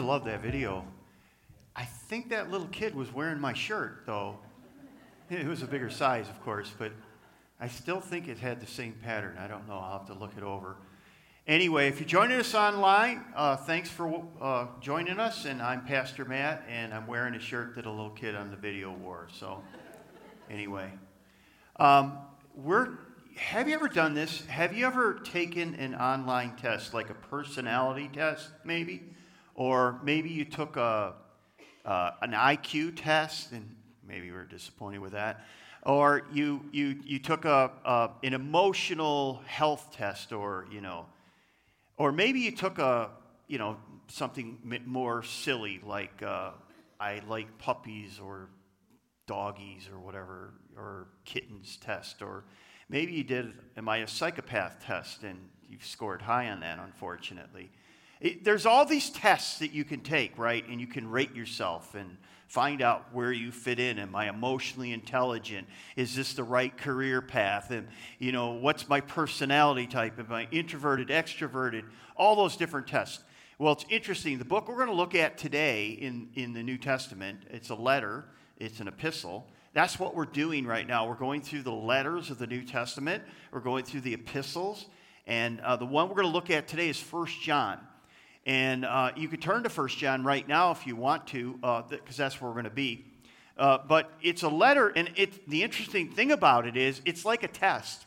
I love that video. I think that little kid was wearing my shirt, though. It was a bigger size, of course, but I still think it had the same pattern. I don't know. I'll have to look it over. Anyway, if you're joining us online, uh, thanks for uh, joining us. And I'm Pastor Matt, and I'm wearing a shirt that a little kid on the video wore. So, anyway, um, we're. Have you ever done this? Have you ever taken an online test, like a personality test, maybe, or maybe you took a uh, an IQ test, and maybe you were disappointed with that, or you you you took a, an emotional health test, or you know or maybe you took a, you know, something more silly like uh, I like puppies or doggies or whatever, or kittens test, or maybe you did, am I a psychopath test, and you've scored high on that, unfortunately. It, there's all these tests that you can take, right? And you can rate yourself and find out where you fit in. Am I emotionally intelligent? Is this the right career path? And, you know, what's my personality type? Am I introverted, extroverted? All those different tests. Well, it's interesting. The book we're going to look at today in, in the New Testament, it's a letter, it's an epistle. That's what we're doing right now. We're going through the letters of the New Testament, we're going through the epistles. And uh, the one we're going to look at today is First John. And uh, you could turn to First John right now if you want to, because uh, that's where we're going to be. Uh, but it's a letter, and it, the interesting thing about it is it's like a test.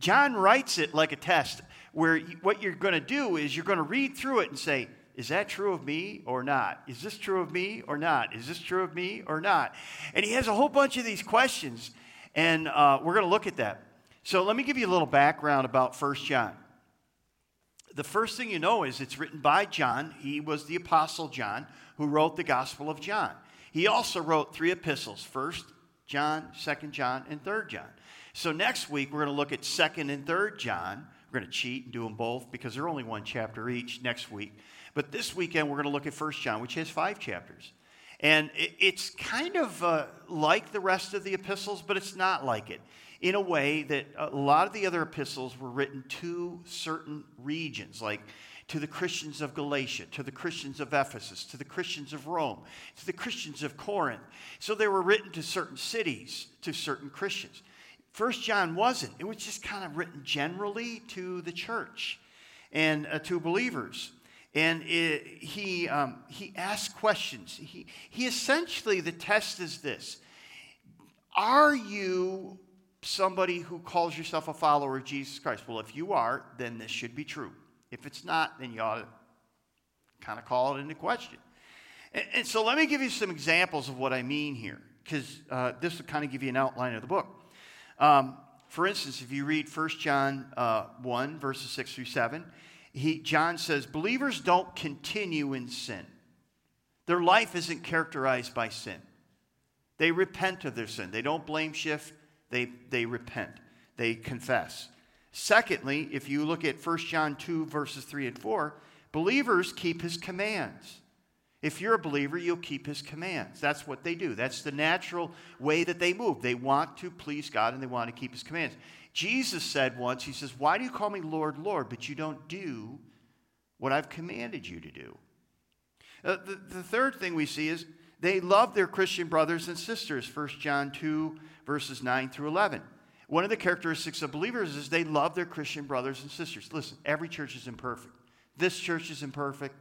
John writes it like a test, where you, what you're going to do is you're going to read through it and say, is that true of me or not? Is this true of me or not? Is this true of me or not? And he has a whole bunch of these questions, and uh, we're going to look at that. So let me give you a little background about First John the first thing you know is it's written by John. He was the Apostle John who wrote the Gospel of John. He also wrote three epistles First John, Second John, and Third John. So next week we're going to look at Second and Third John. We're going to cheat and do them both because they're only one chapter each next week. But this weekend we're going to look at First John, which has five chapters. And it's kind of uh, like the rest of the epistles, but it's not like it in a way that a lot of the other epistles were written to certain regions, like to the Christians of Galatia, to the Christians of Ephesus, to the Christians of Rome, to the Christians of Corinth. So they were written to certain cities, to certain Christians. First John wasn't. It was just kind of written generally to the church and uh, to believers. And it, he, um, he asked questions. He, he essentially, the test is this Are you somebody who calls yourself a follower of Jesus Christ? Well, if you are, then this should be true. If it's not, then you ought to kind of call it into question. And, and so let me give you some examples of what I mean here, because uh, this will kind of give you an outline of the book. Um, for instance, if you read 1 John uh, 1, verses 6 through 7, he, John says, Believers don't continue in sin. Their life isn't characterized by sin. They repent of their sin. They don't blame shift they, they repent, they confess. Secondly, if you look at 1 John 2, verses 3 and 4, believers keep his commands. If you're a believer, you'll keep his commands. That's what they do. That's the natural way that they move. They want to please God and they want to keep his commands. Jesus said once, He says, Why do you call me Lord, Lord, but you don't do what I've commanded you to do? Uh, the, the third thing we see is they love their Christian brothers and sisters. 1 John 2, verses 9 through 11. One of the characteristics of believers is they love their Christian brothers and sisters. Listen, every church is imperfect. This church is imperfect.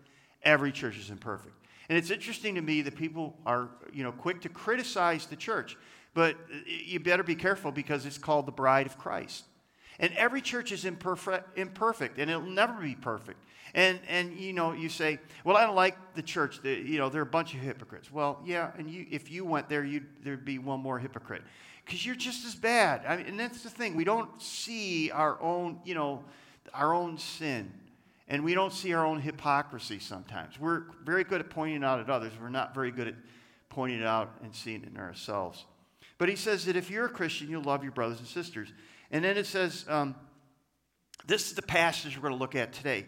Every church is imperfect. And it's interesting to me that people are, you know, quick to criticize the church, but you better be careful because it's called the bride of Christ. And every church is imperfect, imperfect and it'll never be perfect. And, and you know, you say, well, I don't like the church. You know, they're a bunch of hypocrites. Well, yeah, and you, if you went there, you'd, there'd be one more hypocrite because you're just as bad. I mean, and that's the thing. We don't see our own, you know, our own sin. And we don't see our own hypocrisy sometimes. We're very good at pointing out at others. We're not very good at pointing it out and seeing it in ourselves. But he says that if you're a Christian, you'll love your brothers and sisters. And then it says, um, this is the passage we're going to look at today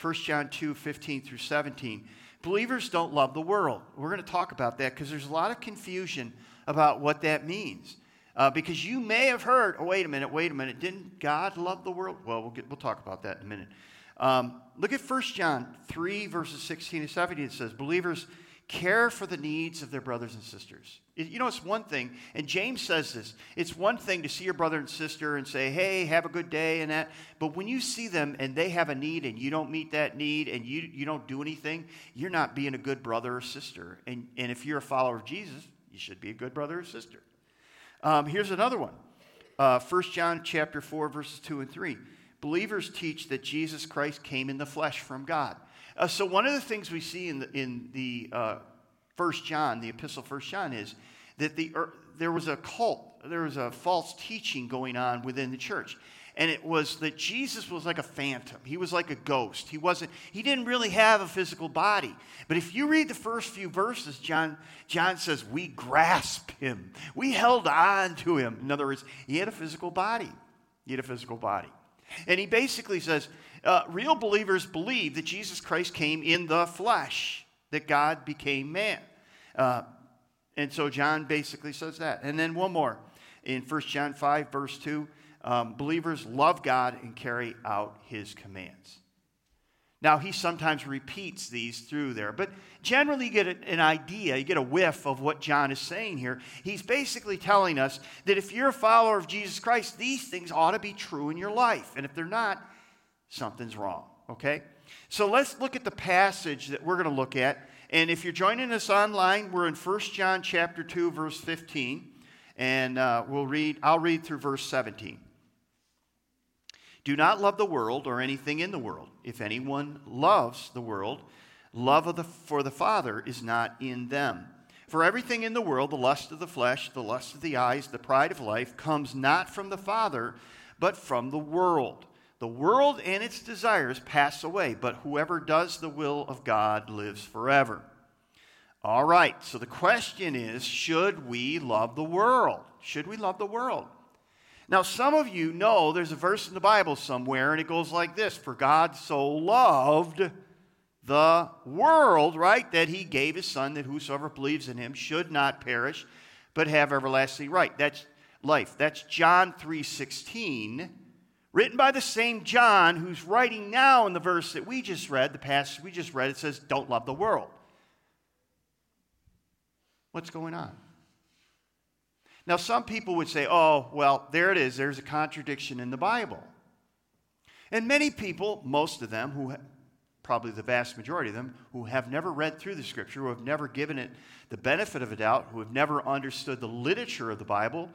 1 John 2 15 through 17. Believers don't love the world. We're going to talk about that because there's a lot of confusion about what that means. Uh, because you may have heard, oh, wait a minute, wait a minute, didn't God love the world? Well, we'll, get, we'll talk about that in a minute. Um, look at 1 John 3, verses 16 and 17. It says, Believers care for the needs of their brothers and sisters. You know, it's one thing, and James says this it's one thing to see your brother and sister and say, hey, have a good day and that. But when you see them and they have a need and you don't meet that need and you, you don't do anything, you're not being a good brother or sister. And, and if you're a follower of Jesus, you should be a good brother or sister. Um, here's another one uh, 1 John chapter 4, verses 2 and 3. Believers teach that Jesus Christ came in the flesh from God. Uh, so one of the things we see in the, in the uh, First John, the epistle First John, is that the, er, there was a cult, there was a false teaching going on within the church. And it was that Jesus was like a phantom. He was like a ghost. He wasn't, he didn't really have a physical body. But if you read the first few verses, John, John says, we grasped him. We held on to him. In other words, he had a physical body. He had a physical body. And he basically says, uh, real believers believe that Jesus Christ came in the flesh, that God became man. Uh, and so John basically says that. And then one more in 1 John 5, verse 2 um, believers love God and carry out his commands. Now, he sometimes repeats these through there, but generally you get an idea, you get a whiff of what John is saying here. He's basically telling us that if you're a follower of Jesus Christ, these things ought to be true in your life. And if they're not, something's wrong, okay? So let's look at the passage that we're going to look at. And if you're joining us online, we're in 1 John chapter 2, verse 15. And uh, we'll read, I'll read through verse 17. Do not love the world or anything in the world. If anyone loves the world, love of the, for the Father is not in them. For everything in the world, the lust of the flesh, the lust of the eyes, the pride of life, comes not from the Father, but from the world. The world and its desires pass away, but whoever does the will of God lives forever. All right, so the question is should we love the world? Should we love the world? Now, some of you know there's a verse in the Bible somewhere, and it goes like this For God so loved the world, right, that he gave his son, that whosoever believes in him should not perish, but have everlasting right. That's life. That's John 3:16 written by the same John who's writing now in the verse that we just read, the passage we just read, it says, Don't love the world. What's going on? Now, some people would say, Oh, well, there it is. There's a contradiction in the Bible. And many people, most of them, who probably the vast majority of them, who have never read through the scripture, who have never given it the benefit of a doubt, who have never understood the literature of the Bible,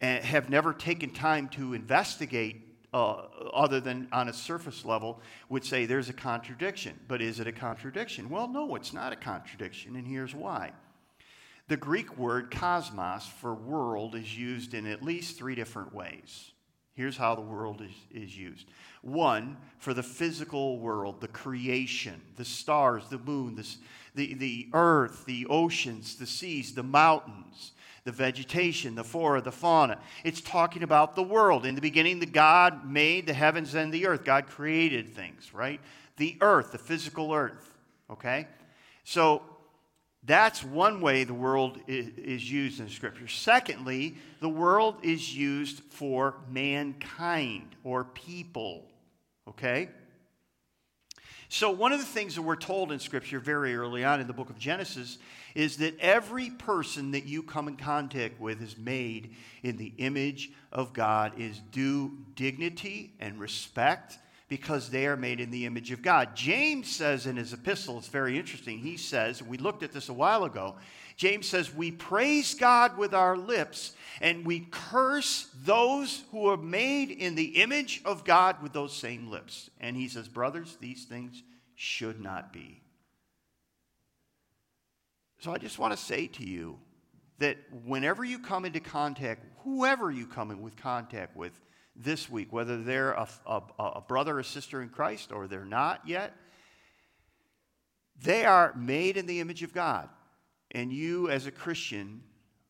and have never taken time to investigate uh, other than on a surface level, would say there's a contradiction. But is it a contradiction? Well, no, it's not a contradiction, and here's why. The Greek word cosmos for world is used in at least three different ways. Here's how the world is, is used one, for the physical world, the creation, the stars, the moon, the, the, the earth, the oceans, the seas, the mountains the vegetation, the flora, the fauna. It's talking about the world. In the beginning, the God made the heavens and the earth. God created things, right? The earth, the physical earth. Okay? So that's one way the world is used in Scripture. Secondly, the world is used for mankind or people. Okay? So, one of the things that we're told in Scripture very early on in the book of Genesis is that every person that you come in contact with is made in the image of God, is due dignity and respect because they are made in the image of God. James says in his epistle, it's very interesting. He says, we looked at this a while ago. James says, We praise God with our lips and we curse those who are made in the image of God with those same lips. And he says, Brothers, these things should not be. So I just want to say to you that whenever you come into contact, whoever you come in with contact with this week, whether they're a, a, a brother or sister in Christ or they're not yet, they are made in the image of God. And you, as a Christian,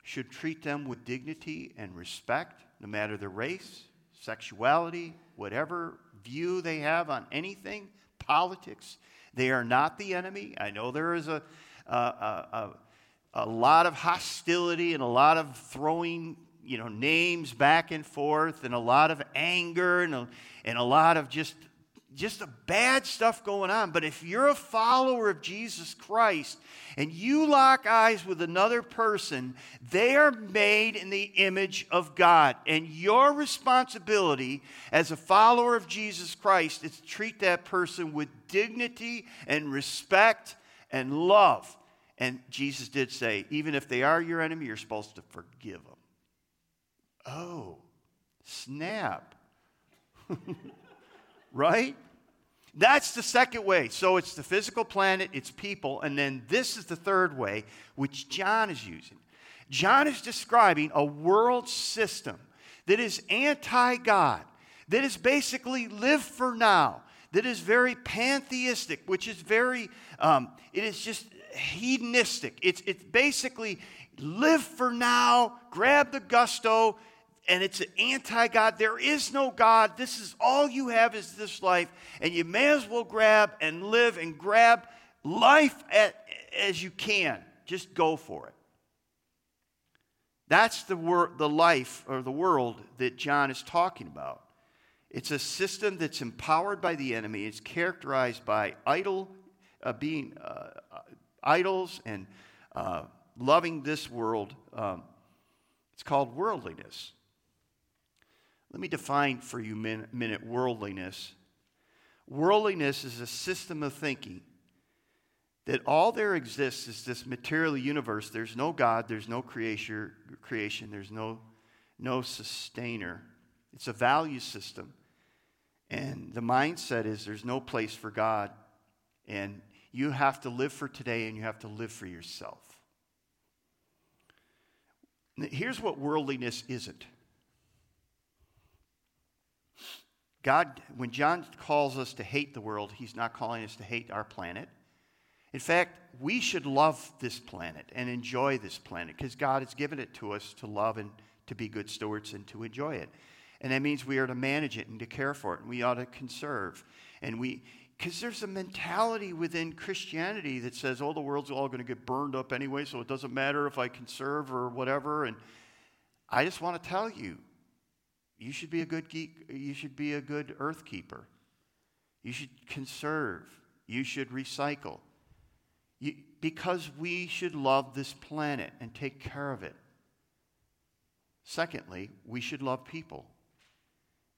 should treat them with dignity and respect, no matter their race, sexuality, whatever view they have on anything, politics. They are not the enemy. I know there is a, a, a, a lot of hostility and a lot of throwing you know, names back and forth and a lot of anger and a, and a lot of just just the bad stuff going on. But if you're a follower of Jesus Christ and you lock eyes with another person, they are made in the image of God. And your responsibility as a follower of Jesus Christ is to treat that person with dignity and respect and love. And Jesus did say, even if they are your enemy, you're supposed to forgive them. Oh, snap. right? That's the second way. So it's the physical planet, it's people, and then this is the third way, which John is using. John is describing a world system that is anti God, that is basically live for now, that is very pantheistic, which is very, um, it is just hedonistic. It's, it's basically live for now, grab the gusto, and it's an anti God. There is no God. This is all you have is this life, and you may as well grab and live and grab life at, as you can. Just go for it. That's the, wor- the life or the world that John is talking about. It's a system that's empowered by the enemy. It's characterized by idol, uh, being uh, uh idols and uh, loving this world. Um, it's called worldliness. Let me define for you a minute worldliness. Worldliness is a system of thinking that all there exists is this material universe. There's no God, there's no creation, creation there's no, no sustainer. It's a value system. And the mindset is there's no place for God. And you have to live for today and you have to live for yourself. Here's what worldliness isn't God, when John calls us to hate the world, he's not calling us to hate our planet. In fact, we should love this planet and enjoy this planet because God has given it to us to love and to be good stewards and to enjoy it. And that means we are to manage it and to care for it, and we ought to conserve. And we, because there's a mentality within Christianity that says, oh, the world's all going to get burned up anyway, so it doesn't matter if I conserve or whatever. And I just want to tell you, you should be a good geek, you should be a good earth keeper. You should conserve. You should recycle. You, because we should love this planet and take care of it. Secondly, we should love people.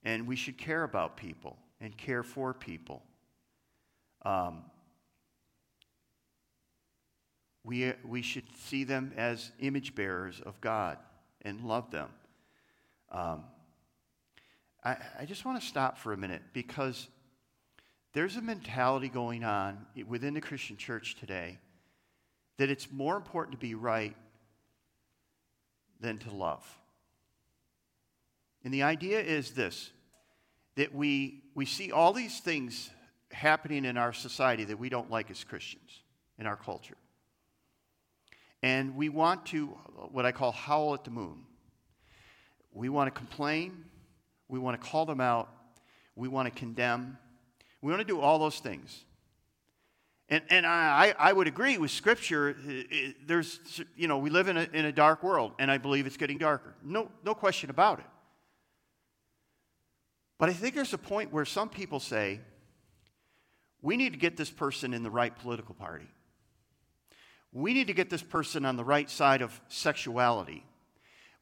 And we should care about people and care for people. Um, we, we should see them as image bearers of God and love them. Um, I, I just want to stop for a minute because there's a mentality going on within the Christian church today that it's more important to be right than to love. And the idea is this that we, we see all these things happening in our society that we don't like as Christians, in our culture. And we want to, what I call, howl at the moon. We want to complain. We want to call them out. We want to condemn. We want to do all those things. And, and I, I would agree with Scripture. There's, you know, we live in a, in a dark world, and I believe it's getting darker. No, no question about it. But I think there's a point where some people say, we need to get this person in the right political party. We need to get this person on the right side of sexuality.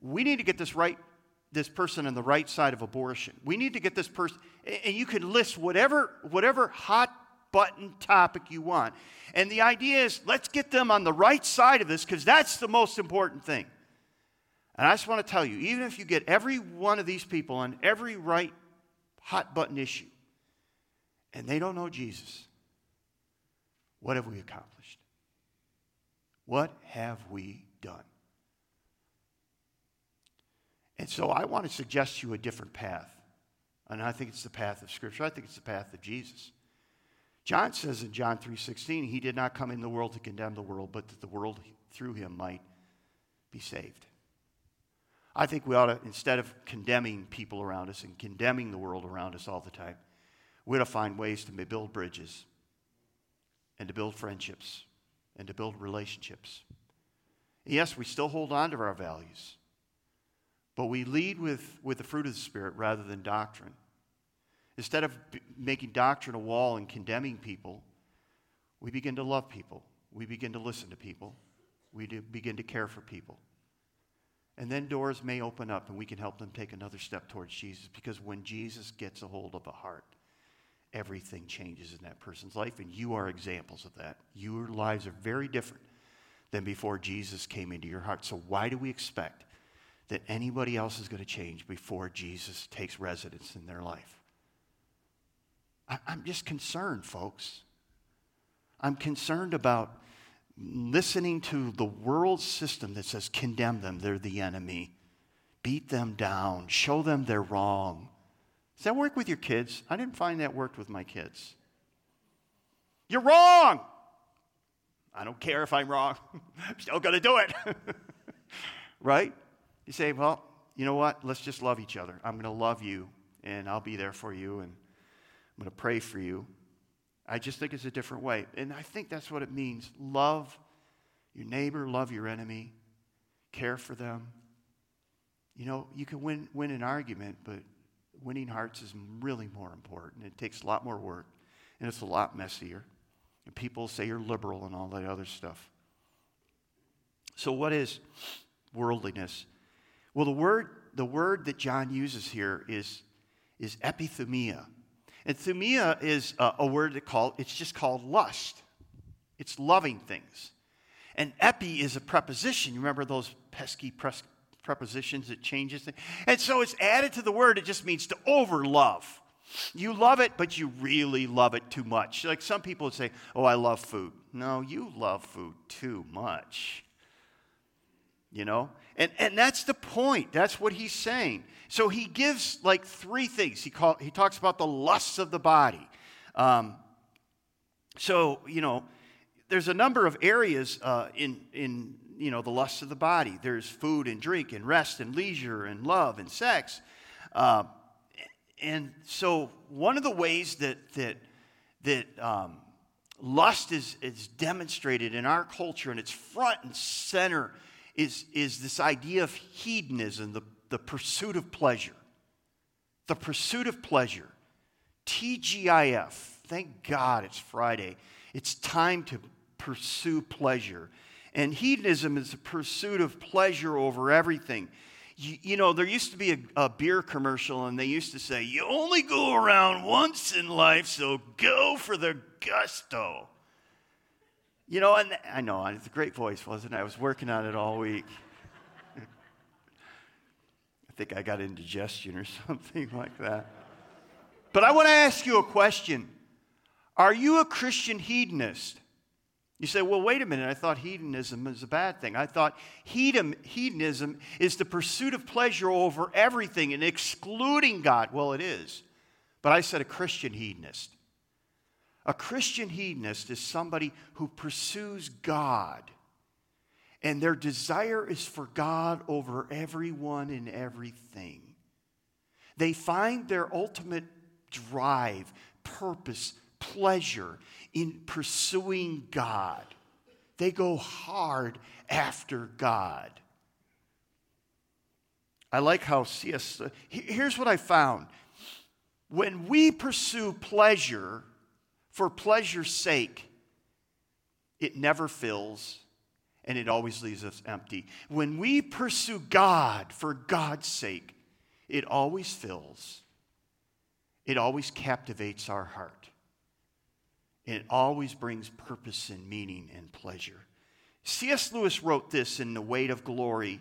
We need to get this right this person on the right side of abortion. We need to get this person, and you can list whatever, whatever hot button topic you want. And the idea is let's get them on the right side of this because that's the most important thing. And I just want to tell you, even if you get every one of these people on every right hot button issue, and they don't know Jesus, what have we accomplished? What have we done? And so I want to suggest to you a different path. And I think it's the path of Scripture. I think it's the path of Jesus. John says in John 3:16, he did not come in the world to condemn the world, but that the world through him might be saved. I think we ought to, instead of condemning people around us and condemning the world around us all the time, we ought to find ways to build bridges and to build friendships and to build relationships. Yes, we still hold on to our values. But we lead with, with the fruit of the Spirit rather than doctrine. Instead of b- making doctrine a wall and condemning people, we begin to love people. We begin to listen to people. We begin to care for people. And then doors may open up and we can help them take another step towards Jesus because when Jesus gets a hold of a heart, everything changes in that person's life. And you are examples of that. Your lives are very different than before Jesus came into your heart. So, why do we expect that anybody else is going to change before Jesus takes residence in their life? I, am just concerned, folks. I'm concerned about listening to the world system that says condemn them, they're the enemy, beat them down, show them they're wrong. Does that work with your kids? I didn't find that worked with my kids. You're wrong. I don't care if I'm wrong. I'm still going to do it. right? You say, well, you know what? Let's just love each other. I'm going to love you, and I'll be there for you, and I'm going to pray for you. I just think it's a different way. And I think that's what it means. Love your neighbor, love your enemy, care for them. You know, you can win, win an argument, but winning hearts is really more important. It takes a lot more work, and it's a lot messier. And people say you're liberal and all that other stuff. So, what is worldliness? Well, the word, the word that John uses here is, is epithumia. And thumia is a, a word that called, it's just called lust. It's loving things. And epi is a preposition. You remember those pesky pres- prepositions that changes things? And so it's added to the word. It just means to overlove. You love it, but you really love it too much. Like some people would say, Oh, I love food. No, you love food too much. You know? And, and that's the point. That's what he's saying. So he gives like three things. He, call, he talks about the lusts of the body. Um, so, you know, there's a number of areas uh, in, in, you know, the lusts of the body. There's food and drink and rest and leisure and love and sex. Uh, and so one of the ways that, that, that um, lust is, is demonstrated in our culture and it's front and center is, is this idea of hedonism, the, the pursuit of pleasure. The pursuit of pleasure. TGIF. Thank God it's Friday. It's time to pursue pleasure. And hedonism is a pursuit of pleasure over everything. You, you know, there used to be a, a, beer commercial, and they used to say, You only go around once in life, so go for the gusto. You know, and I know it's a great voice, wasn't it? I was working on it all week. I think I got indigestion or something like that. But I want to ask you a question Are you a Christian hedonist? You say, well, wait a minute, I thought hedonism is a bad thing. I thought hedonism is the pursuit of pleasure over everything and excluding God. Well, it is. But I said a Christian hedonist. A Christian hedonist is somebody who pursues God, and their desire is for God over everyone and everything. They find their ultimate drive, purpose, pleasure in pursuing God. They go hard after God. I like how C.S. Here's what I found. When we pursue pleasure, for pleasure's sake, it never fills and it always leaves us empty. When we pursue God for God's sake, it always fills, it always captivates our heart, it always brings purpose and meaning and pleasure. C.S. Lewis wrote this in The Weight of Glory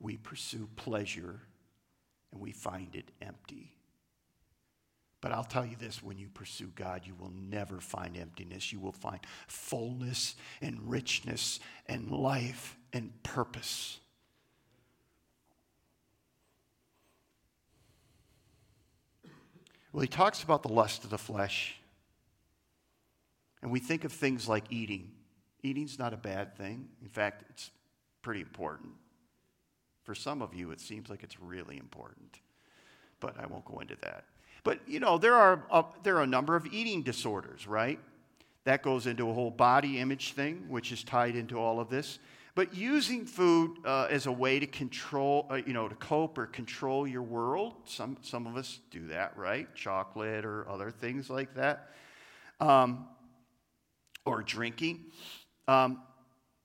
We pursue pleasure and we find it empty. But I'll tell you this when you pursue God, you will never find emptiness. You will find fullness and richness and life and purpose. Well, he talks about the lust of the flesh. And we think of things like eating. Eating's not a bad thing. In fact, it's pretty important. For some of you, it seems like it's really important. But I won't go into that. But, you know, there are, a, there are a number of eating disorders, right? That goes into a whole body image thing, which is tied into all of this. But using food uh, as a way to control, uh, you know, to cope or control your world, some, some of us do that, right? Chocolate or other things like that. Um, or drinking. Um,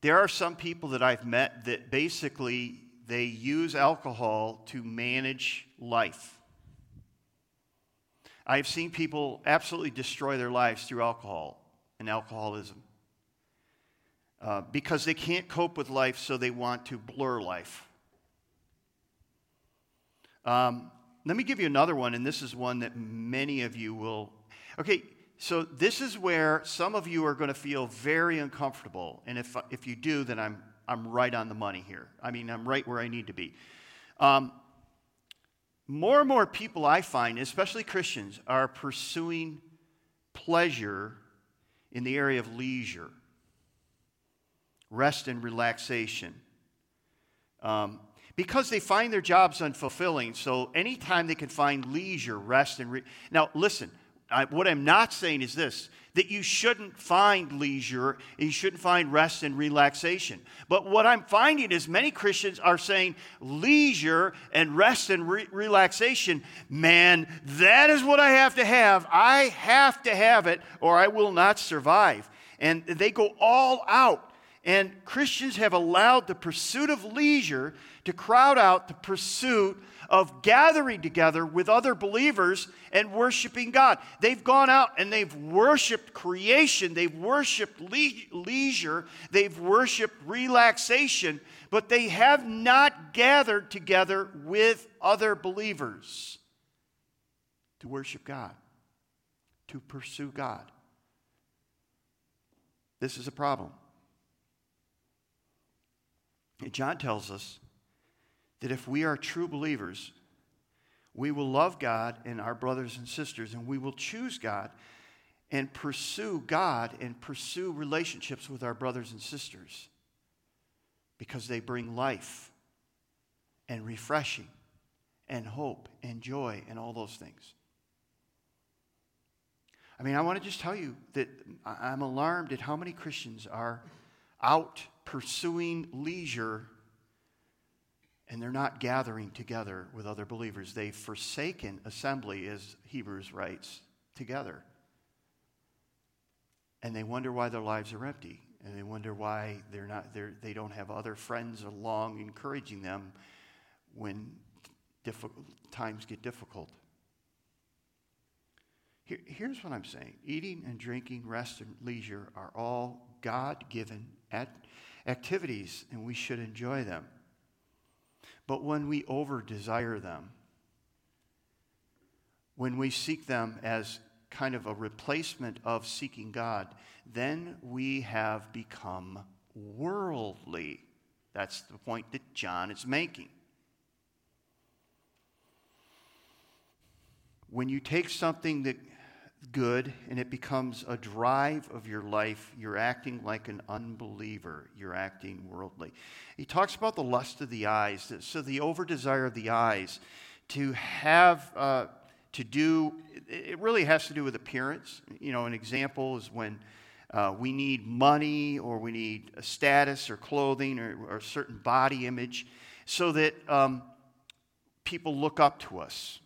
there are some people that I've met that basically they use alcohol to manage life. I've seen people absolutely destroy their lives through alcohol and alcoholism uh, because they can't cope with life, so they want to blur life. Um, let me give you another one, and this is one that many of you will. Okay, so this is where some of you are going to feel very uncomfortable. And if, if you do, then I'm, I'm right on the money here. I mean, I'm right where I need to be. Um, more and more people I find, especially Christians, are pursuing pleasure in the area of leisure, rest and relaxation. Um, because they find their jobs unfulfilling, so anytime they can find leisure, rest, and re- now listen, I, what I'm not saying is this that you shouldn't find leisure and you shouldn't find rest and relaxation. But what I'm finding is many Christians are saying leisure and rest and re- relaxation, man, that is what I have to have. I have to have it or I will not survive. And they go all out. And Christians have allowed the pursuit of leisure to crowd out the pursuit of gathering together with other believers and worshiping God. They've gone out and they've worshiped creation, they've worshiped le- leisure, they've worshiped relaxation, but they have not gathered together with other believers to worship God, to pursue God. This is a problem. And John tells us that if we are true believers, we will love God and our brothers and sisters, and we will choose God and pursue God and pursue relationships with our brothers and sisters because they bring life and refreshing and hope and joy and all those things. I mean, I want to just tell you that I'm alarmed at how many Christians are out pursuing leisure and they're not gathering together with other believers. They've forsaken assembly, as Hebrews writes, together. And they wonder why their lives are empty. And they wonder why they're not, they're, they don't have other friends along encouraging them when difficult, times get difficult. Here, here's what I'm saying eating and drinking, rest and leisure are all God given activities, and we should enjoy them. But when we over desire them, when we seek them as kind of a replacement of seeking God, then we have become worldly. That's the point that John is making. When you take something that good and it becomes a drive of your life, you're acting like an unbeliever. You're acting worldly. He talks about the lust of the eyes, so the over desire of the eyes to have, uh, to do, it really has to do with appearance. You know, an example is when uh, we need money or we need a status or clothing or, or a certain body image so that um, people look up to us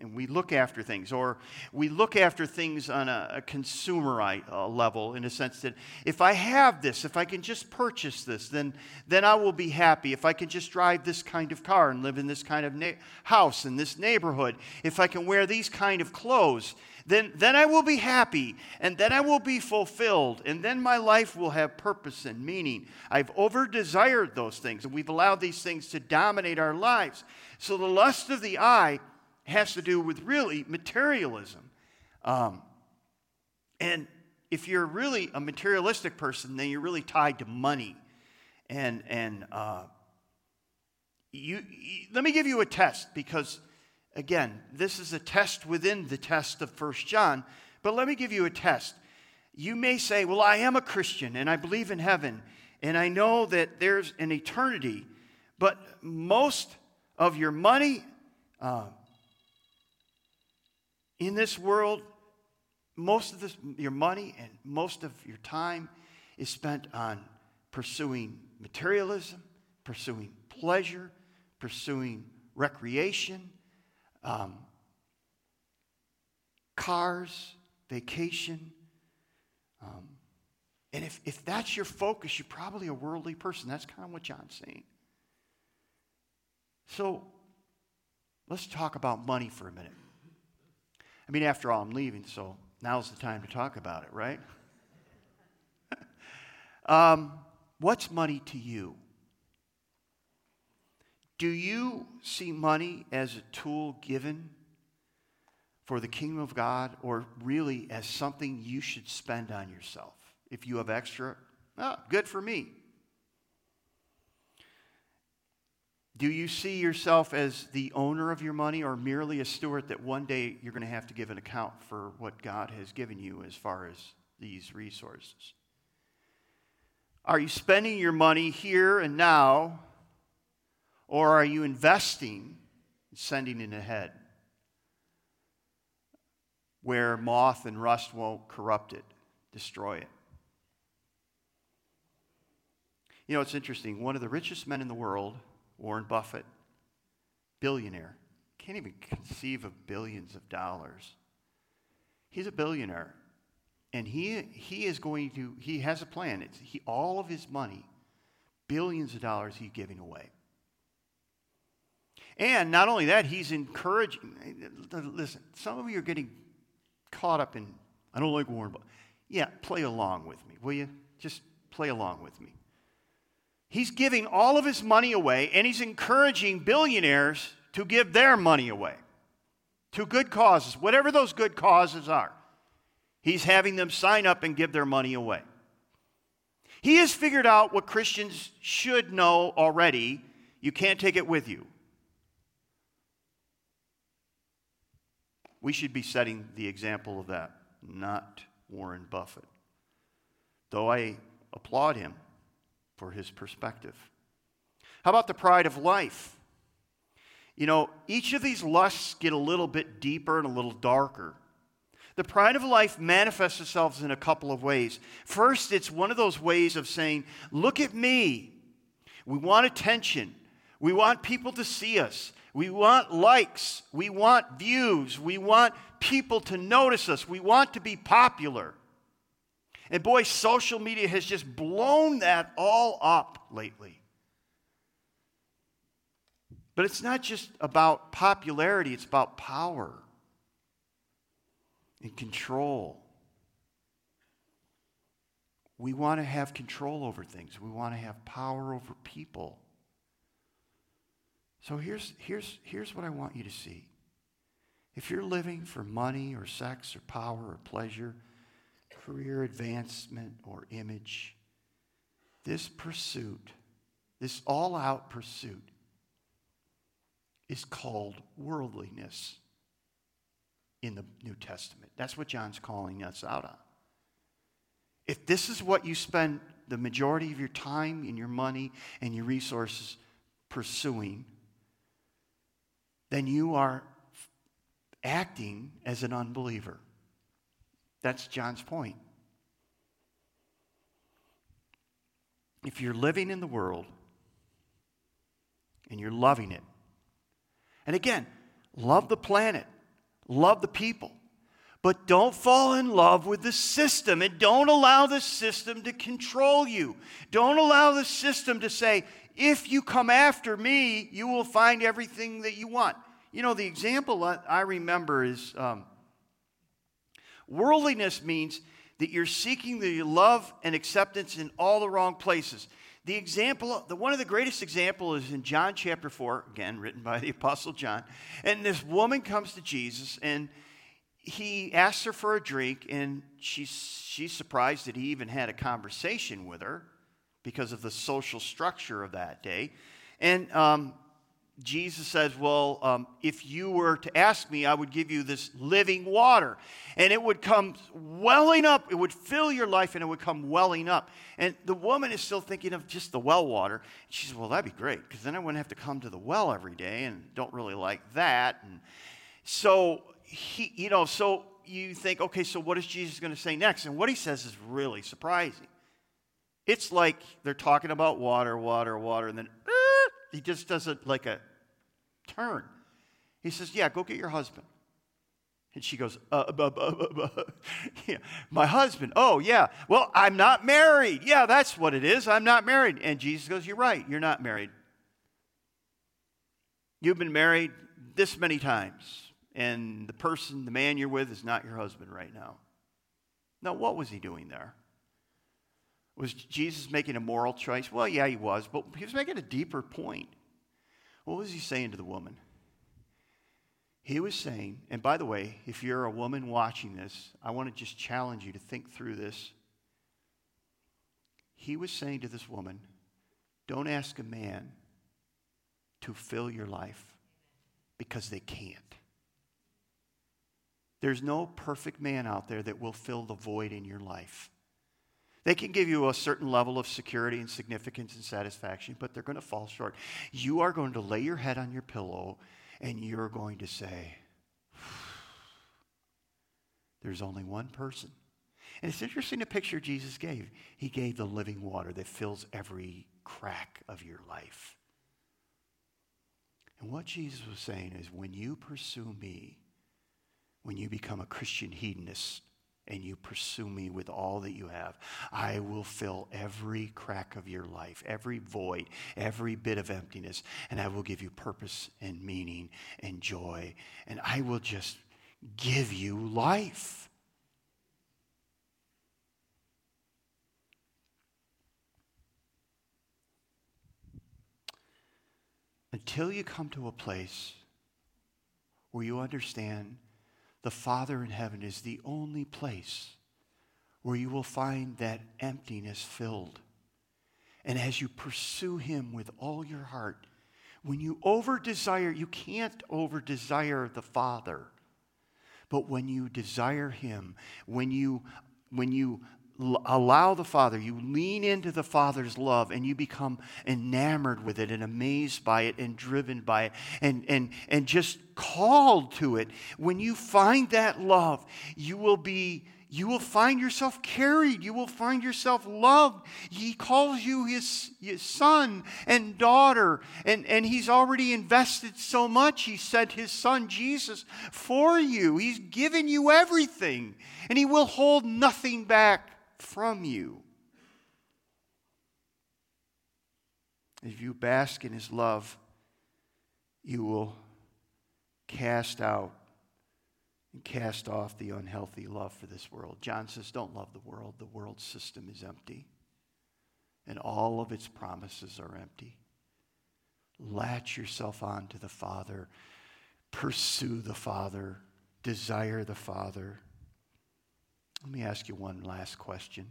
and we look after things, or we look after things on a, a consumerite uh, level in a sense that if I have this, if I can just purchase this, then, then I will be happy. If I can just drive this kind of car and live in this kind of na- house in this neighborhood, if I can wear these kind of clothes, then, then I will be happy, and then I will be fulfilled, and then my life will have purpose and meaning. I've over desired those things, and we've allowed these things to dominate our lives. So the lust of the eye has to do with really materialism. Um, and if you're really a materialistic person, then you're really tied to money. And, and uh, you, you, let me give you a test because Again, this is a test within the test of First John, but let me give you a test. You may say, Well, I am a Christian and I believe in heaven and I know that there's an eternity, but most of your money uh, in this world, most of this, your money and most of your time is spent on pursuing materialism, pursuing pleasure, pursuing recreation, um, cars, vacation. Um, and if, if that's your focus, you're probably a worldly person. That's kind of what John's saying. So let's talk about money for a minute. I mean, after all, I'm leaving, so now's the time to talk about it, right? um, what's money to you? Do you see money as a tool given for the kingdom of God or really as something you should spend on yourself? If you have extra, oh, good for me. Do you see yourself as the owner of your money or merely a steward that one day you're going to have to give an account for what God has given you as far as these resources? Are you spending your money here and now, or are you investing and sending it ahead where moth and rust won't corrupt it, destroy it? You know, it's interesting. One of the richest men in the world Warren Buffett, billionaire. Can't even conceive of billions of dollars. He's a billionaire. And he, he is going to, he has a plan. It's he, all of his money, billions of dollars, he's giving away. And not only that, he's encouraging. Listen, some of you are getting caught up in, I don't like Warren Buffett. Yeah, play along with me, will you? Just play along with me. He's giving all of his money away and he's encouraging billionaires to give their money away to good causes, whatever those good causes are. He's having them sign up and give their money away. He has figured out what Christians should know already. You can't take it with you. We should be setting the example of that, not Warren Buffett. Though I applaud him for his perspective. How about the pride of life? You know, each of these lusts get a little bit deeper and a little darker. The pride of life manifests itself in a couple of ways. First, it's one of those ways of saying, Look at me. We want attention. We want people to see us. We want likes. We want views. We want people to notice us. We want to be popular. And boy, social media has just blown that all up lately. But it's not just about popularity, it's about power and control. We want to have control over things, we want to have power over people. So here's, here's, here's what I want you to see. If you're living for money or sex or power or pleasure, career advancement or image. This pursuit, this all out pursuit, is called worldliness in the New Testament. That's what John's calling us out on. If this is what you spend the majority of your time and your money and your resources pursuing, then you are acting as an unbeliever. That's John's point. If you're living in the world and you're loving it, and again, love the planet, love the people, but don't fall in love with the system and don't allow the system to control you. Don't allow the system to say, if you come after me, you will find everything that you want. You know, the example I remember is um, Worldliness means that you're seeking the love and acceptance in all the wrong places. The example, the, one of the greatest examples is in John chapter 4, again, written by the Apostle John. And this woman comes to Jesus and he asks her for a drink, and she's, she's surprised that he even had a conversation with her because of the social structure of that day. And um, Jesus says, Well, um, if you were to ask me, I would give you this living water. And it would come welling up. It would fill your life and it would come welling up. And the woman is still thinking of just the well water. She says, Well, that'd be great because then I wouldn't have to come to the well every day and don't really like that. And so, he, you know, so you think, okay, so what is Jesus going to say next? And what he says is really surprising. It's like they're talking about water, water, water, and then he just does it like a turn. He says, Yeah, go get your husband. And she goes, uh, buh, buh, buh, yeah, My husband. Oh, yeah. Well, I'm not married. Yeah, that's what it is. I'm not married. And Jesus goes, You're right. You're not married. You've been married this many times, and the person, the man you're with, is not your husband right now. Now, what was he doing there? Was Jesus making a moral choice? Well, yeah, he was, but he was making a deeper point. What was he saying to the woman? He was saying, and by the way, if you're a woman watching this, I want to just challenge you to think through this. He was saying to this woman, don't ask a man to fill your life because they can't. There's no perfect man out there that will fill the void in your life. They can give you a certain level of security and significance and satisfaction, but they're going to fall short. You are going to lay your head on your pillow and you're going to say, There's only one person. And it's interesting the picture Jesus gave. He gave the living water that fills every crack of your life. And what Jesus was saying is when you pursue me, when you become a Christian hedonist, and you pursue me with all that you have, I will fill every crack of your life, every void, every bit of emptiness, and I will give you purpose and meaning and joy, and I will just give you life. Until you come to a place where you understand the Father in heaven is the only place where you will find that emptiness filled. And as you pursue Him with all your heart, when you over desire, you can't over desire the Father. But when you desire Him, when you, when you allow the Father, you lean into the Father's love and you become enamored with it and amazed by it and driven by it and, and, and just called to it. When you find that love, you will be. You will find yourself carried. You will find yourself loved. He calls you his, his son and daughter, and, and he's already invested so much. He sent his son Jesus for you. He's given you everything, and he will hold nothing back from you. If you bask in his love, you will cast out and cast off the unhealthy love for this world. John says, Don't love the world. The world system is empty, and all of its promises are empty. Latch yourself on to the Father, pursue the Father, desire the Father. Let me ask you one last question.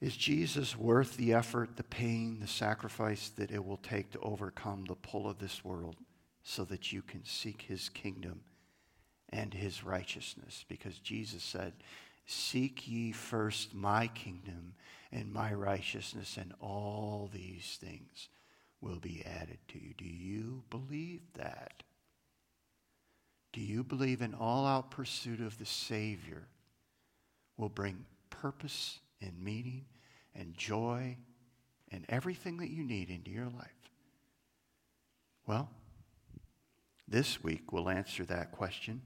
Is Jesus worth the effort, the pain, the sacrifice that it will take to overcome the pull of this world so that you can seek his kingdom and his righteousness? Because Jesus said, Seek ye first my kingdom and my righteousness, and all these things will be added to you. Do you believe that? Do you believe an all out pursuit of the Savior will bring purpose and meaning and joy and everything that you need into your life? Well, this week we'll answer that question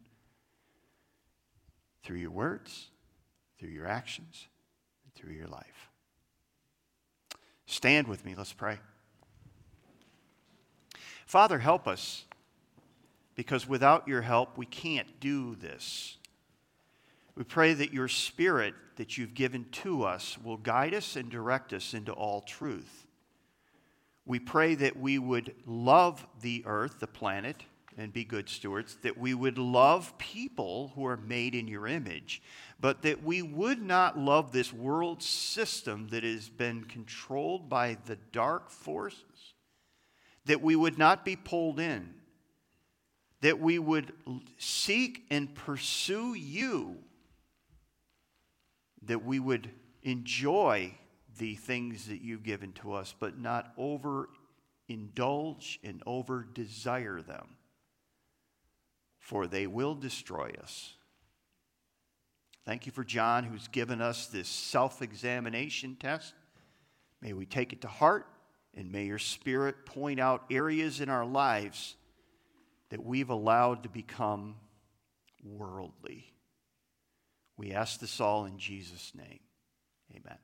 through your words, through your actions, and through your life. Stand with me, let's pray. Father, help us because without your help, we can't do this. We pray that your spirit that you've given to us will guide us and direct us into all truth. We pray that we would love the earth, the planet, and be good stewards, that we would love people who are made in your image, but that we would not love this world system that has been controlled by the dark forces that we would not be pulled in, that we would seek and pursue you, that we would enjoy the things that you've given to us, but not over indulge and over desire them, for they will destroy us. Thank you for John, who's given us this self examination test. May we take it to heart, and may your Spirit point out areas in our lives that we've allowed to become worldly. We ask this all in Jesus' name. Amen.